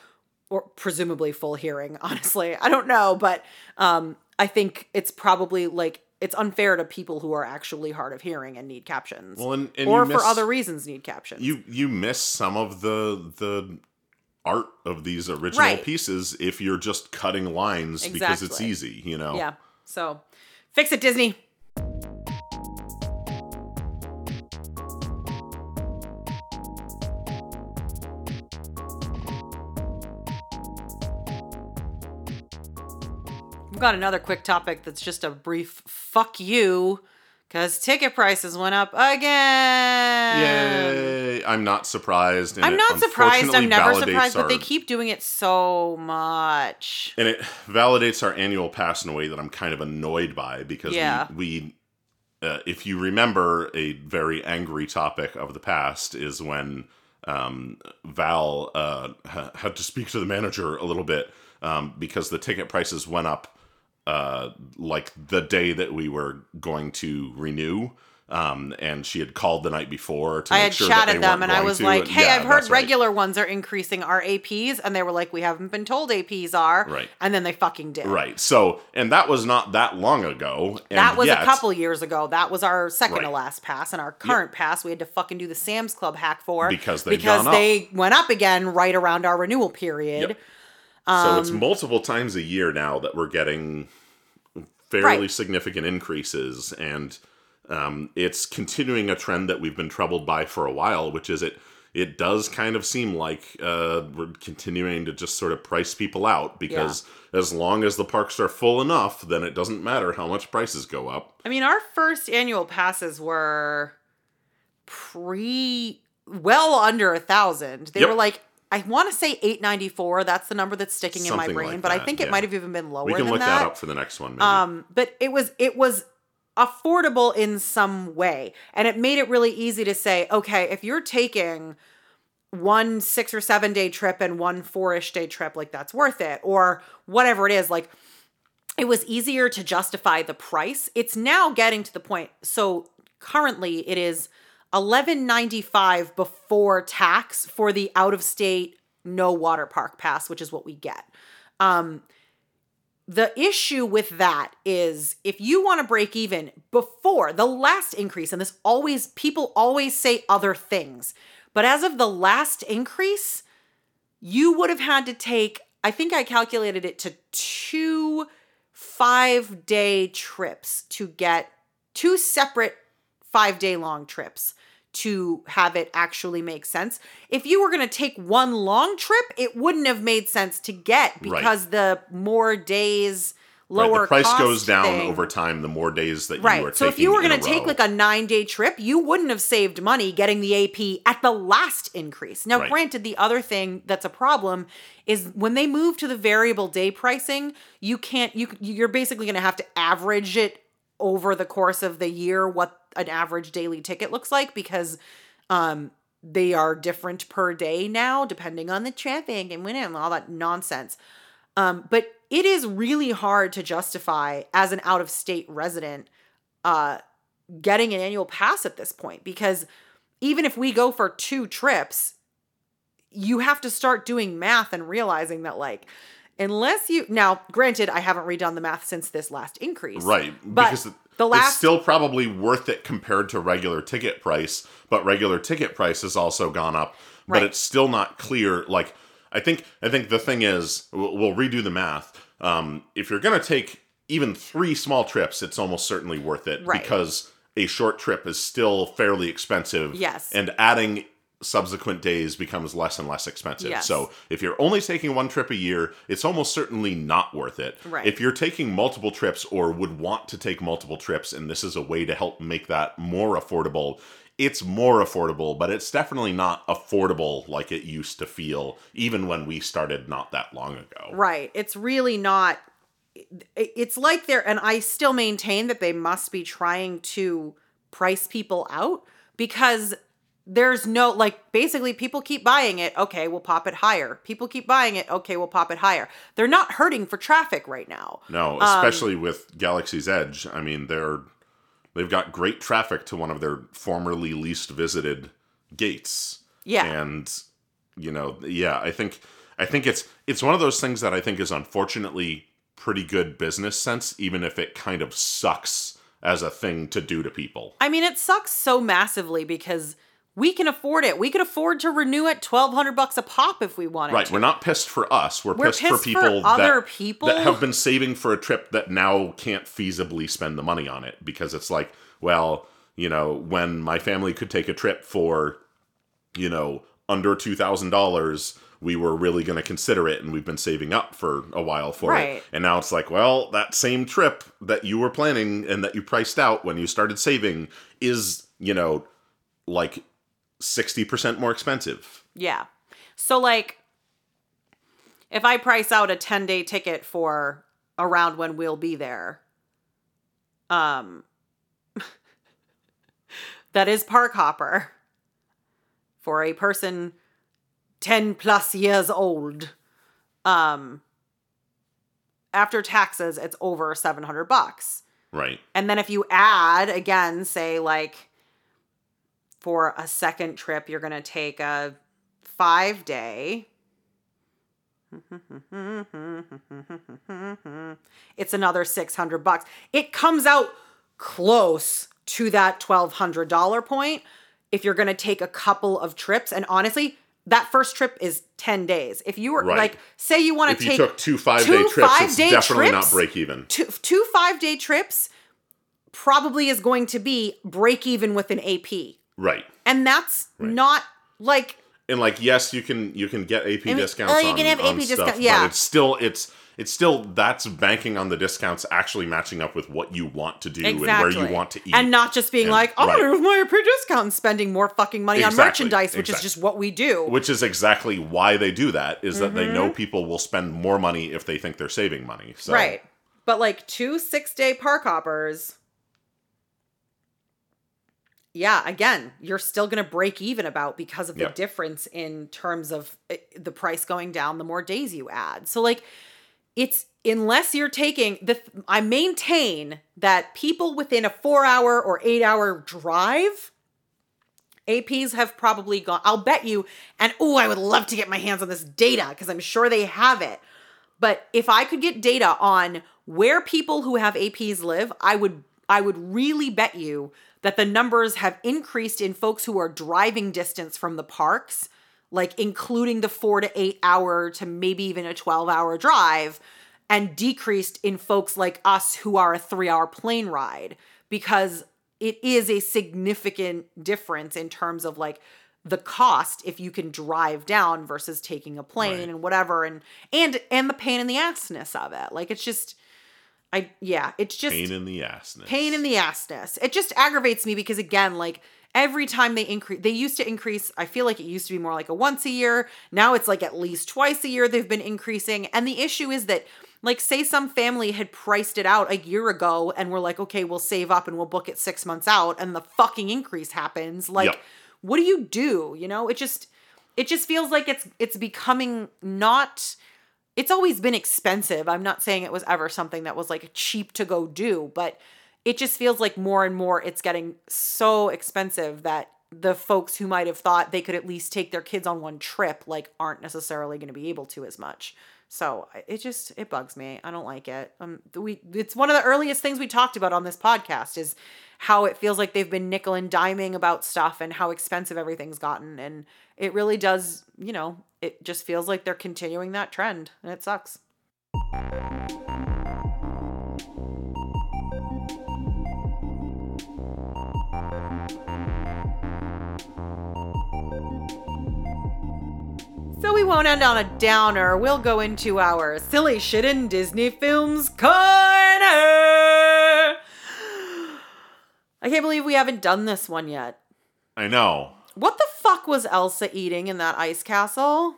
Speaker 2: or presumably full hearing, *laughs* honestly. I don't know, but um I think it's probably like it's unfair to people who are actually hard of hearing and need captions.
Speaker 1: Well, and- and
Speaker 2: or
Speaker 1: you
Speaker 2: for other reasons need captions.
Speaker 1: you you miss some of the the art of these original
Speaker 2: Right.
Speaker 1: pieces if you're just cutting lines because it's easy, you know.
Speaker 2: yeah. So fix it, Disney. We've got another quick topic that's just a brief fuck you because ticket prices went up again.
Speaker 1: Yay! I'm not surprised.
Speaker 2: I'm not surprised. I'm never surprised, but they keep doing it so much.
Speaker 1: and it validates our annual pass in a way that I'm kind of annoyed by because
Speaker 2: Yeah.
Speaker 1: we, we uh, if you remember, a very angry topic of the past is when um, Val uh, had to speak to the manager a little bit um, because the ticket prices went up uh, like the day that we were going to renew. Um, and she had called the night before to
Speaker 2: I
Speaker 1: make
Speaker 2: had
Speaker 1: sure that
Speaker 2: chatted
Speaker 1: they
Speaker 2: them and I was
Speaker 1: to,
Speaker 2: like, hey,
Speaker 1: yeah,
Speaker 2: I've heard
Speaker 1: that's right.
Speaker 2: regular ones are increasing our APs. And they were like, we haven't been told APs are.
Speaker 1: Right.
Speaker 2: And then they fucking did.
Speaker 1: Right. So, and that was not that long ago. And
Speaker 2: That was
Speaker 1: yet-
Speaker 2: a couple years ago. That was our second to last pass, and our current pass we had to fucking do the Sam's Club hack for
Speaker 1: Because they've
Speaker 2: because they went up again right around our renewal period.
Speaker 1: Yep. So it's multiple times a year now that we're getting fairly
Speaker 2: Right.
Speaker 1: significant increases, and um, it's continuing a trend that we've been troubled by for a while, which is it. It does kind of seem like uh, we're continuing to just sort of price people out because as long as the parks are full enough, then it doesn't matter how much prices go up.
Speaker 2: I mean, our first annual passes were pre well under a thousand. They
Speaker 1: Yep.
Speaker 2: were like I want to say eight ninety four. That's the number that's sticking in my brain,
Speaker 1: like
Speaker 2: but I think it
Speaker 1: yeah.
Speaker 2: might have even been lower
Speaker 1: We can look
Speaker 2: that.
Speaker 1: that up for the next one. Maybe.
Speaker 2: Um, but it was it was affordable in some way, and it made it really easy to say, okay, if you're taking one six or seven day trip and one four ish day trip, like that's worth it, or whatever it is, like it was easier to justify the price. It's now getting to the point. So currently, it is eleven ninety five before tax for the out of state no water park pass, which is what we get. Um, the issue with that is if you want to break even before the last increase, and this always, people always say other things, but as of the last increase, you would have had to take, I think I calculated it to two five day trips to get two separate five day long trips to have it actually make sense. If you were going to take one long trip, it wouldn't have made sense to get
Speaker 1: Right.
Speaker 2: because the more days
Speaker 1: Right,
Speaker 2: lower
Speaker 1: the price goes down
Speaker 2: thing-
Speaker 1: over time the more days that you are
Speaker 2: Right.
Speaker 1: taking
Speaker 2: So if you were going to take like a nine day trip, you wouldn't have saved money getting the AP at the last increase. Now,
Speaker 1: Right.
Speaker 2: granted, the other thing that's a problem is when they move to the variable day pricing, you can't, you, you're basically going to have to average it over the course of the year what an average daily ticket looks like because um they are different per day now depending on the traffic and when and all that nonsense. Um but it is really hard to justify as an out of state resident uh getting an annual pass at this point because even if we go for two trips you have to start doing math and realizing that like unless you now granted i haven't redone the math since this last increase
Speaker 1: Right,
Speaker 2: but
Speaker 1: because
Speaker 2: the
Speaker 1: it's still probably worth it compared to regular ticket price, but regular ticket price has also gone up, but it's still not clear. Like, I think, I think the thing is, we'll, we'll redo the math. Um, if you're gonna take even three small trips, it's almost certainly worth it
Speaker 2: Right.
Speaker 1: because a short trip is still fairly expensive.
Speaker 2: Yes.
Speaker 1: and adding subsequent days becomes less and less expensive.
Speaker 2: Yes.
Speaker 1: So if you're only taking one trip a year, it's almost certainly not worth it.
Speaker 2: Right.
Speaker 1: If you're taking multiple trips or would want to take multiple trips and this is a way to help make that more affordable, it's more affordable, but it's definitely not affordable like it used to feel even when we started not that long ago.
Speaker 2: Right. It's really not. It's like they're, and I still maintain that they must be trying to price people out because there's no, like, basically, people keep buying it. Okay, we'll pop it higher. People keep buying it. Okay, we'll pop it higher. They're not hurting for traffic right now.
Speaker 1: No, um, especially with Galaxy's Edge. I mean, they're they've got great traffic to one of their formerly least visited gates.
Speaker 2: Yeah.
Speaker 1: And you know, yeah, I think I think it's it's one of those things that I think is unfortunately pretty good business sense even if it kind of sucks as a thing to do to people.
Speaker 2: I mean, it sucks so massively because we can afford it. We could afford to renew at twelve hundred bucks a pop if we wanted to.
Speaker 1: Right,
Speaker 2: to.
Speaker 1: we're not pissed for us. We're,
Speaker 2: We're
Speaker 1: pissed, for
Speaker 2: pissed for
Speaker 1: people
Speaker 2: other
Speaker 1: that,
Speaker 2: people.
Speaker 1: that have been saving for a trip that now can't feasibly spend the money on it because it's like, well, you know, when my family could take a trip for, you know, under two thousand dollars, we were really going to consider it, and we've been saving up for a while for
Speaker 2: Right.
Speaker 1: it. And now it's like, well, that same trip that you were planning and that you priced out when you started saving is, you know, like sixty percent more expensive.
Speaker 2: Yeah. So like if I price out a 10-day ticket for around when we'll be there, um *laughs* that is park hopper for a person 10 plus years old. Um after taxes it's over 700 bucks.
Speaker 1: Right.
Speaker 2: And then if you add again, say like for a second trip, you're going to take a five day. *laughs* It's another 600 bucks. It comes out close to that $1,200 point if you're going to take a couple of trips. And honestly, that first trip is 10 days. If you were
Speaker 1: Right.
Speaker 2: like, say you want to
Speaker 1: you
Speaker 2: take
Speaker 1: took two five day
Speaker 2: two
Speaker 1: trips, it's
Speaker 2: five-day
Speaker 1: definitely
Speaker 2: trips?
Speaker 1: not break even.
Speaker 2: two, two five day trips probably is going to be break even with an AP.
Speaker 1: Right.
Speaker 2: And that's not like
Speaker 1: And like, yes, you can you can get AP
Speaker 2: mean,
Speaker 1: discounts.
Speaker 2: oh, you
Speaker 1: on,
Speaker 2: can have AP discounts. yeah.
Speaker 1: But it's still it's it's still that's banking on the discounts actually matching up with what you want to do and where you want to eat.
Speaker 2: And not just being
Speaker 1: And-
Speaker 2: like, oh,
Speaker 1: right.
Speaker 2: there's my AP discount and spending more fucking money on merchandise, which is just what we do.
Speaker 1: which is exactly why they do that is that they
Speaker 2: Mm-hmm.
Speaker 1: know people will spend more money if they think they're saving money. So
Speaker 2: Right. But like two six day park hoppers. Yeah, again, you're still going to break even about because of the
Speaker 1: Yep.
Speaker 2: difference in terms of eh, the price going down the more days you add. So like it's unless you're taking the I maintain that people within a 4 hour or 8 hour drive APs have probably gone I'll bet you and oh I would love to get my hands on this data because I'm sure they have it. But if I could get data on where people who have APs live, I would I would really bet you that the numbers have increased in folks who are driving distance from the parks, like including the 4 to 8 hour to maybe even a 12 hour drive and decreased in folks like us who are a 3 hour plane ride because it is a significant difference in terms of like the cost if you can drive down versus taking a plane
Speaker 1: Right.
Speaker 2: and whatever and and and the pain in the assness of it like it's just i yeah it's just
Speaker 1: pain in the assness.
Speaker 2: pain in the assness it just aggravates me because again like every time they increase they used to increase i feel like it used to be more like a once a year now it's like at least twice a year they've been increasing and the issue is that like say some family had priced it out a year ago and we're like okay we'll save up and we'll book it six months out and the fucking increase happens like
Speaker 1: Yep.
Speaker 2: what do you do you know it just it just feels like it's it's becoming not it's always been expensive. I'm not saying it was ever something that was like cheap to go do but it just feels like more and more it's getting so expensive that the folks who might have thought they could at least take their kids on one trip like aren't necessarily going to be able to as much so it just it bugs me. I don't like it. Um we it's one of the earliest things we talked about on this podcast is how it feels like they've been nickel and diming about stuff and how expensive everything's gotten. And it really does you know it just feels like they're continuing that trend and it sucks So we won't end on a downer. We'll go into our silly shit in Disney films corner. I can't believe we haven't done this one yet.
Speaker 1: I know.
Speaker 2: What the fuck was Elsa eating in that ice castle?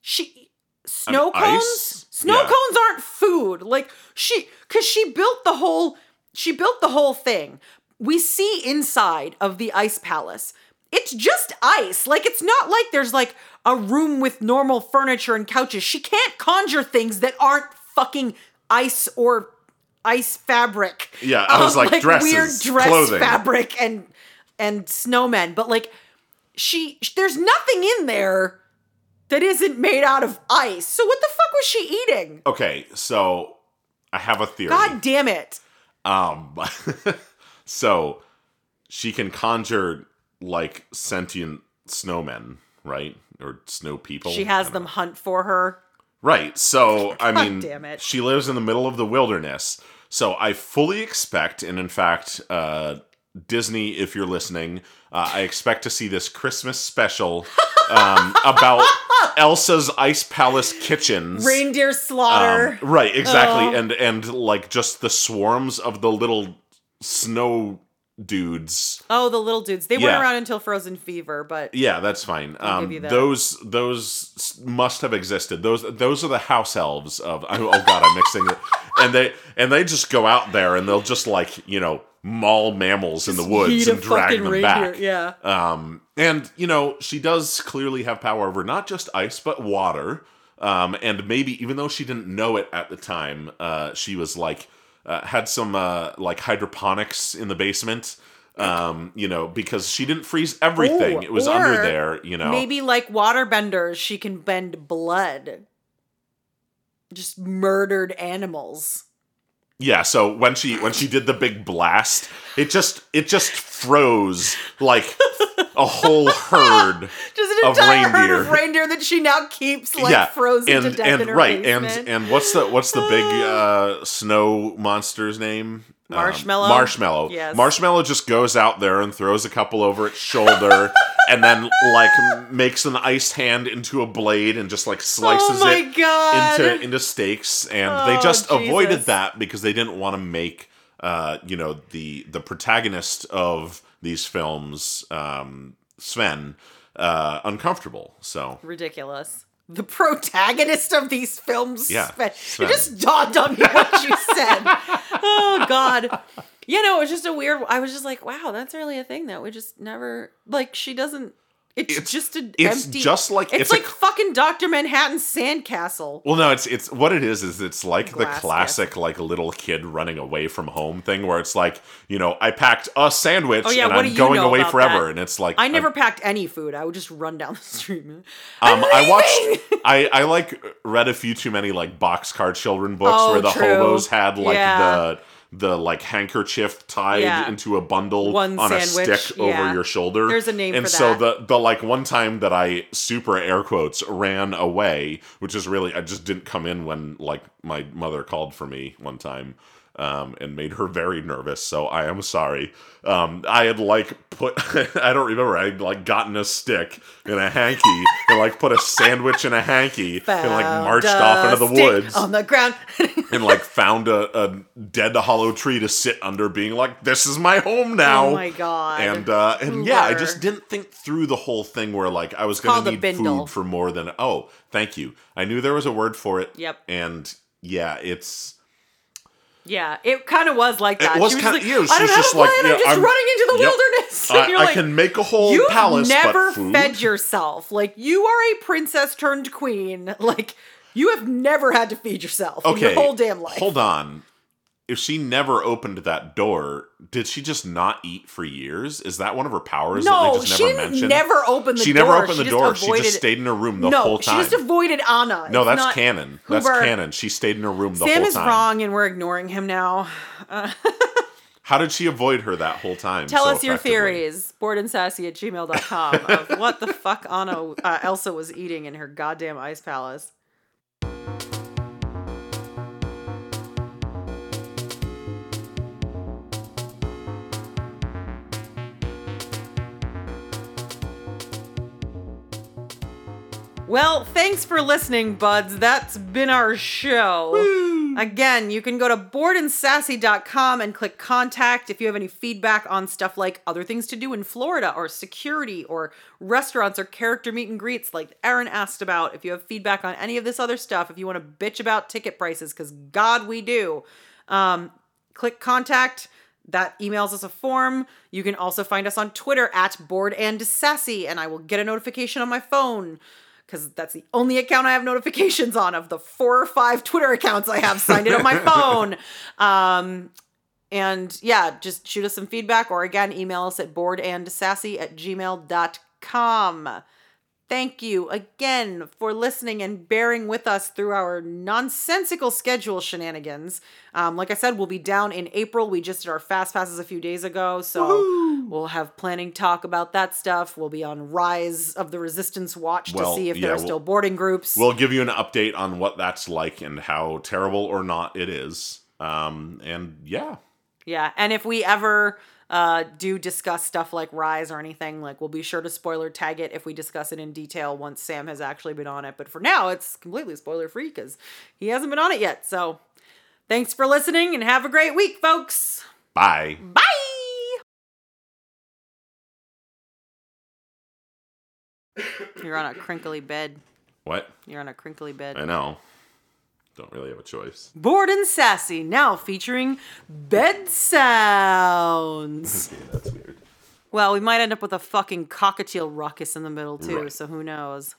Speaker 2: She snow
Speaker 1: An
Speaker 2: cones?
Speaker 1: ice?
Speaker 2: Snow
Speaker 1: Yeah.
Speaker 2: cones aren't food. Like she cuz she built the whole she built the whole thing. We see inside of the ice palace. It's just ice. Like it's not like there's like a room with normal furniture and couches. She can't conjure things that aren't fucking ice or ice fabric.
Speaker 1: Yeah, I was like,
Speaker 2: weird
Speaker 1: dresses,
Speaker 2: dress
Speaker 1: clothing.
Speaker 2: fabric and and snowmen, but like she there's nothing in there that isn't made out of ice. So what the fuck was she eating?
Speaker 1: Okay, so I have a theory.
Speaker 2: God damn it.
Speaker 1: Um, *laughs* so she can conjure like sentient snowmen, right? Or snow people.
Speaker 2: She has them hunt for her.
Speaker 1: Right. So, *laughs* I mean,
Speaker 2: damn it.
Speaker 1: she lives in the middle of the wilderness. So, I fully expect, and in fact, uh, Disney, if you're listening, uh, I expect to see this Christmas special um, *laughs* about Elsa's Ice Palace kitchens.
Speaker 2: Reindeer slaughter.
Speaker 1: Um, right, exactly,
Speaker 2: Oh.
Speaker 1: and and like just the swarms of the little snow dudes.
Speaker 2: oh, the little dudes. They
Speaker 1: yeah.
Speaker 2: weren't around until Frozen Fever, but
Speaker 1: Yeah, that's fine. Um,
Speaker 2: that.
Speaker 1: those those must have existed. Those those are the house elves of. Oh God, I'm mixing it. And they and they just go out there and they'll just like you know maul mammals in the woods and drag them
Speaker 2: reindeer,
Speaker 1: back.
Speaker 2: Yeah.
Speaker 1: Um, and you know, she does clearly have power over not just ice but water. Um, and maybe even though she didn't know it at the time, uh, she was like uh, had some uh, like hydroponics in the basement. Um, you know, because she didn't freeze everything;
Speaker 2: Oh,
Speaker 1: it was under there. You know,
Speaker 2: Maybe like waterbenders, she can bend blood. Just murdered animals.
Speaker 1: Yeah, so when she when she did the big blast, it just it just froze like *laughs* a whole herd. *laughs*
Speaker 2: Just an
Speaker 1: Of
Speaker 2: entire herd of
Speaker 1: reindeer.
Speaker 2: reindeer that she now keeps like
Speaker 1: yeah,
Speaker 2: frozen
Speaker 1: and
Speaker 2: to death
Speaker 1: and
Speaker 2: in her
Speaker 1: right
Speaker 2: basement.
Speaker 1: and and what's the what's the big uh, snow monster's name? Um,
Speaker 2: Marshmallow?
Speaker 1: marshmallow.
Speaker 2: Yes.
Speaker 1: Marshmallow just goes out there and throws a couple over its shoulder, *laughs* and then like makes an ice hand into a blade and just like slices
Speaker 2: oh
Speaker 1: it
Speaker 2: god!
Speaker 1: into into steaks, and they
Speaker 2: Oh,
Speaker 1: just avoided that because they didn't want to make uh, you know the the protagonist of these films, um, Sven, uh, uncomfortable. So
Speaker 2: Ridiculous. The protagonist of these films.
Speaker 1: Yeah,
Speaker 2: Sven.
Speaker 1: Sven.
Speaker 2: It just dawned on me what you said. *laughs* oh god. You know, it was just a weird. I was just like, wow, that's really a thing that we just never like. She doesn't. It's,
Speaker 1: It's-
Speaker 2: just an
Speaker 1: it's
Speaker 2: empty.
Speaker 1: just like-
Speaker 2: it's,
Speaker 1: it's a
Speaker 2: like
Speaker 1: c-
Speaker 2: fucking Doctor Manhattan's sandcastle.
Speaker 1: Well, no, it's it's what it is. Is it's like the
Speaker 2: Glass
Speaker 1: classic like little kid running away from home thing, where it's like you know I packed a sandwich
Speaker 2: Oh, yeah,
Speaker 1: and
Speaker 2: what
Speaker 1: I'm
Speaker 2: do you
Speaker 1: going away forever,
Speaker 2: that?
Speaker 1: and it's like
Speaker 2: I never packed any food. I would just run down the street.
Speaker 1: Um, I watched. I I like read a few too many like boxcar children books
Speaker 2: Oh,
Speaker 1: where the
Speaker 2: true.
Speaker 1: hobos had like
Speaker 2: Yeah.
Speaker 1: the the like handkerchief tied
Speaker 2: Yeah.
Speaker 1: into a bundle
Speaker 2: One
Speaker 1: on
Speaker 2: sandwich,
Speaker 1: a stick over your shoulder.
Speaker 2: There's a name
Speaker 1: and
Speaker 2: for
Speaker 1: so
Speaker 2: that.
Speaker 1: the the like one time that I super air quotes ran away, which is really I just didn't come in when like my mother called for me one time. Um, and made her very nervous, so I am sorry. Um, I had like put, *laughs* I don't remember, I had like gotten a stick and a hanky and like put a sandwich in a hanky and like marched off into the woods
Speaker 2: on the ground. *laughs*
Speaker 1: and like found a, a dead hollow tree to sit under, being like, "This is my home now."
Speaker 2: oh my god!
Speaker 1: and uh, and yeah, I just didn't think through the whole thing where like I was going to need food for more than oh, thank you. I knew there was a word for it.
Speaker 2: Yep.
Speaker 1: And yeah, it's
Speaker 2: Yeah, it kind of was like that.
Speaker 1: was
Speaker 2: was
Speaker 1: kinda-
Speaker 2: like,
Speaker 1: yeah,
Speaker 2: I don't have
Speaker 1: just
Speaker 2: a plan.
Speaker 1: like,
Speaker 2: I'm just
Speaker 1: I'm-
Speaker 2: running into the
Speaker 1: yep.
Speaker 2: wilderness.
Speaker 1: I, I
Speaker 2: like,
Speaker 1: can make a whole
Speaker 2: You've
Speaker 1: palace,
Speaker 2: never
Speaker 1: but food.
Speaker 2: fed yourself. Like you are a princess turned queen. *laughs* Like you have never had to feed yourself in
Speaker 1: okay,
Speaker 2: your whole damn life.
Speaker 1: Hold on. If she never opened that door, did she just not eat for years? Is that one of her powers that
Speaker 2: no,
Speaker 1: they just
Speaker 2: she
Speaker 1: never
Speaker 2: didn't
Speaker 1: mentioned?
Speaker 2: never opened the
Speaker 1: she
Speaker 2: door.
Speaker 1: never opened the
Speaker 2: just
Speaker 1: door. She just stayed in her room the
Speaker 2: no,
Speaker 1: whole time.
Speaker 2: she just avoided Anna.
Speaker 1: no, that's canon. That's
Speaker 2: Hoover.
Speaker 1: canon. She stayed in her room the
Speaker 2: Sam
Speaker 1: whole
Speaker 2: is wrong, and we're ignoring him now. *laughs*
Speaker 1: How did she avoid her that whole time?
Speaker 2: Tell
Speaker 1: so
Speaker 2: us your theories. Boredandsassy at gmail.com of what the fuck Anna uh, Elsa was eating in her goddamn ice palace. Well, thanks for listening, buds. That's been our show. Again, you can go to boredandsassy.com and click contact if you have any feedback on stuff like other things to do in Florida or security or restaurants or character meet and greets like Erin asked about. If you have feedback on any of this other stuff, if you want to bitch about ticket prices, because God, we do. Um, click contact. That emails us a form. You can also find us on Twitter at Bored and Sassy, and I will get a notification on my phone because that's the only account I have notifications on of the four or five Twitter accounts I have signed in on my *laughs* phone. Um, and yeah, just shoot us some feedback or again, email us at boredandsassy at gmail.com. Thank you again for listening and bearing with us through our nonsensical schedule shenanigans. Um, like I said, we'll be down in April. We just did our fast passes a few days ago, so we'll have planning talk about that stuff. We'll be on Rise of the Resistance Watch
Speaker 1: Well,
Speaker 2: to see if
Speaker 1: yeah,
Speaker 2: there are
Speaker 1: we'll-
Speaker 2: still boarding groups.
Speaker 1: We'll give you an update on what that's like and how terrible or not it is. Um, and yeah,
Speaker 2: Yeah, and if we ever uh, do discuss stuff like Rise or anything, like we'll be sure to spoiler tag it if we discuss it in detail once Sam has actually been on it. But for now, it's completely spoiler free because he hasn't been on it yet. So thanks for listening and have a great week, folks.
Speaker 1: bye.
Speaker 2: Bye. You're on a crinkly bed.
Speaker 1: What?
Speaker 2: You're on a crinkly bed.
Speaker 1: I know. Don't really have a choice.
Speaker 2: Bored and Sassy, now featuring bed sounds. *laughs*
Speaker 1: Okay, that's weird.
Speaker 2: well, we might end up with a fucking cockatiel ruckus in the middle, too,
Speaker 1: Right.
Speaker 2: so who knows?